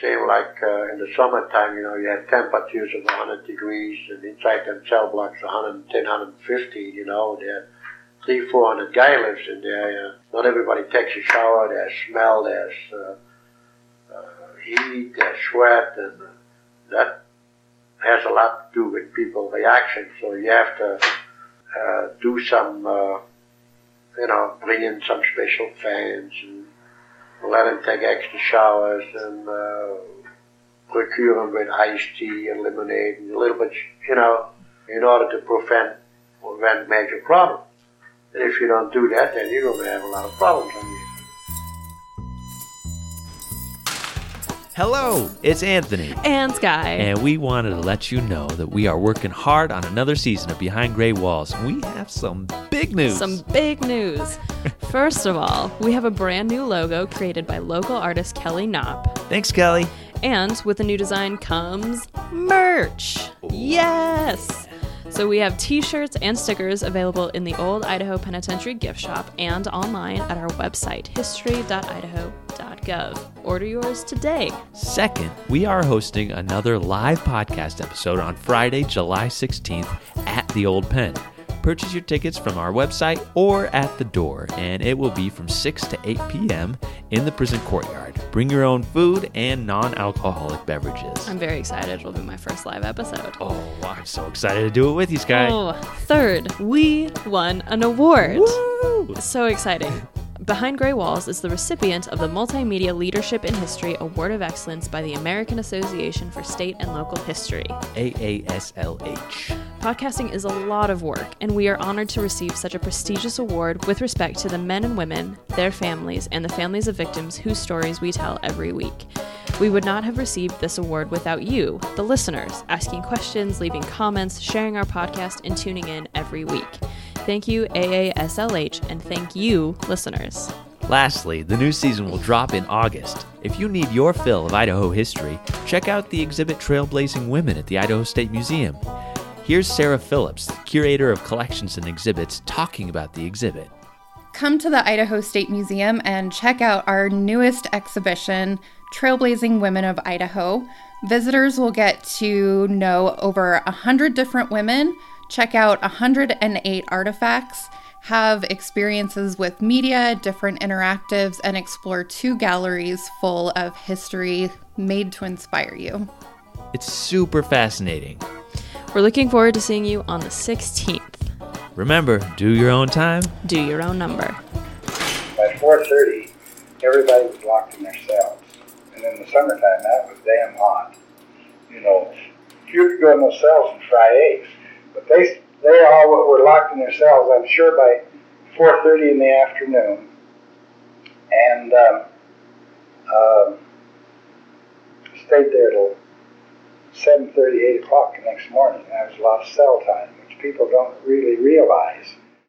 same like uh, in the summertime, you know, you had temperatures of 100 degrees, and inside them cell blocks 110, 150, you know, there three, four hundred guy lives in there. You know. Not everybody takes a shower. There's smell. There's uh, uh, heat. There's sweat, and that has a lot to do with people reaction. So you have to uh, do some, uh, you know, bring in some special fans and let him take extra showers and uh, procure them with iced tea and lemonade and a little bit, you know, in order to prevent prevent major problems. And if you don't do that, then you're going to have a lot of problems on you. Hello, it's Anthony. And Sky. And we wanted to let you know that we are working hard on another season of Behind Gray Walls. We have some big news. Some big news. First of all, we have a brand new logo created by local artist Kelly Knopp. Thanks, Kelly. And with the new design comes merch. Yes! So we have t-shirts and stickers available in the Old Idaho Penitentiary gift shop and online at our website, history.idaho.gov. Order yours today. Second, we are hosting another live podcast episode on Friday, July 16th at the Old Pen. Purchase your tickets from our website or at the door, and it will be from 6 to 8 p.m. in the prison courtyard. Bring your own food and non alcoholic beverages. I'm very excited. It'll be my first live episode. Oh, I'm so excited to do it with you, Sky. Oh, third, we won an award. Woo! So exciting. Behind Gray Walls is the recipient of the Multimedia Leadership in History Award of Excellence by the American Association for State and Local History. AASLH. Podcasting is a lot of work, and we are honored to receive such a prestigious award with respect to the men and women, their families, and the families of victims whose stories we tell every week. We would not have received this award without you, the listeners, asking questions, leaving comments, sharing our podcast, and tuning in every week. Thank you, AASLH, and thank you, listeners. Lastly, the new season will drop in August. If you need your fill of Idaho history, check out the exhibit Trailblazing Women at the Idaho State Museum. Here's Sarah Phillips, curator of collections and exhibits, talking about the exhibit. Come to the Idaho State Museum and check out our newest exhibition, Trailblazing Women of Idaho. Visitors will get to know over 100 different women, check out 108 artifacts, have experiences with media, different interactives, and explore two galleries full of history made to inspire you. It's super fascinating. We're looking forward to seeing you on the 16th. Remember, do your own time. Do your own number. By 4.30, everybody was locked in their cells. And in the summertime, that was damn hot. You know, you could go in those cells and fry eggs. But they, they all were locked in their cells, I'm sure, by 4.30 in the afternoon. And um, um, stayed there till 7.30, 8 o'clock the next morning. That was a lot of cell time, which people don't really realize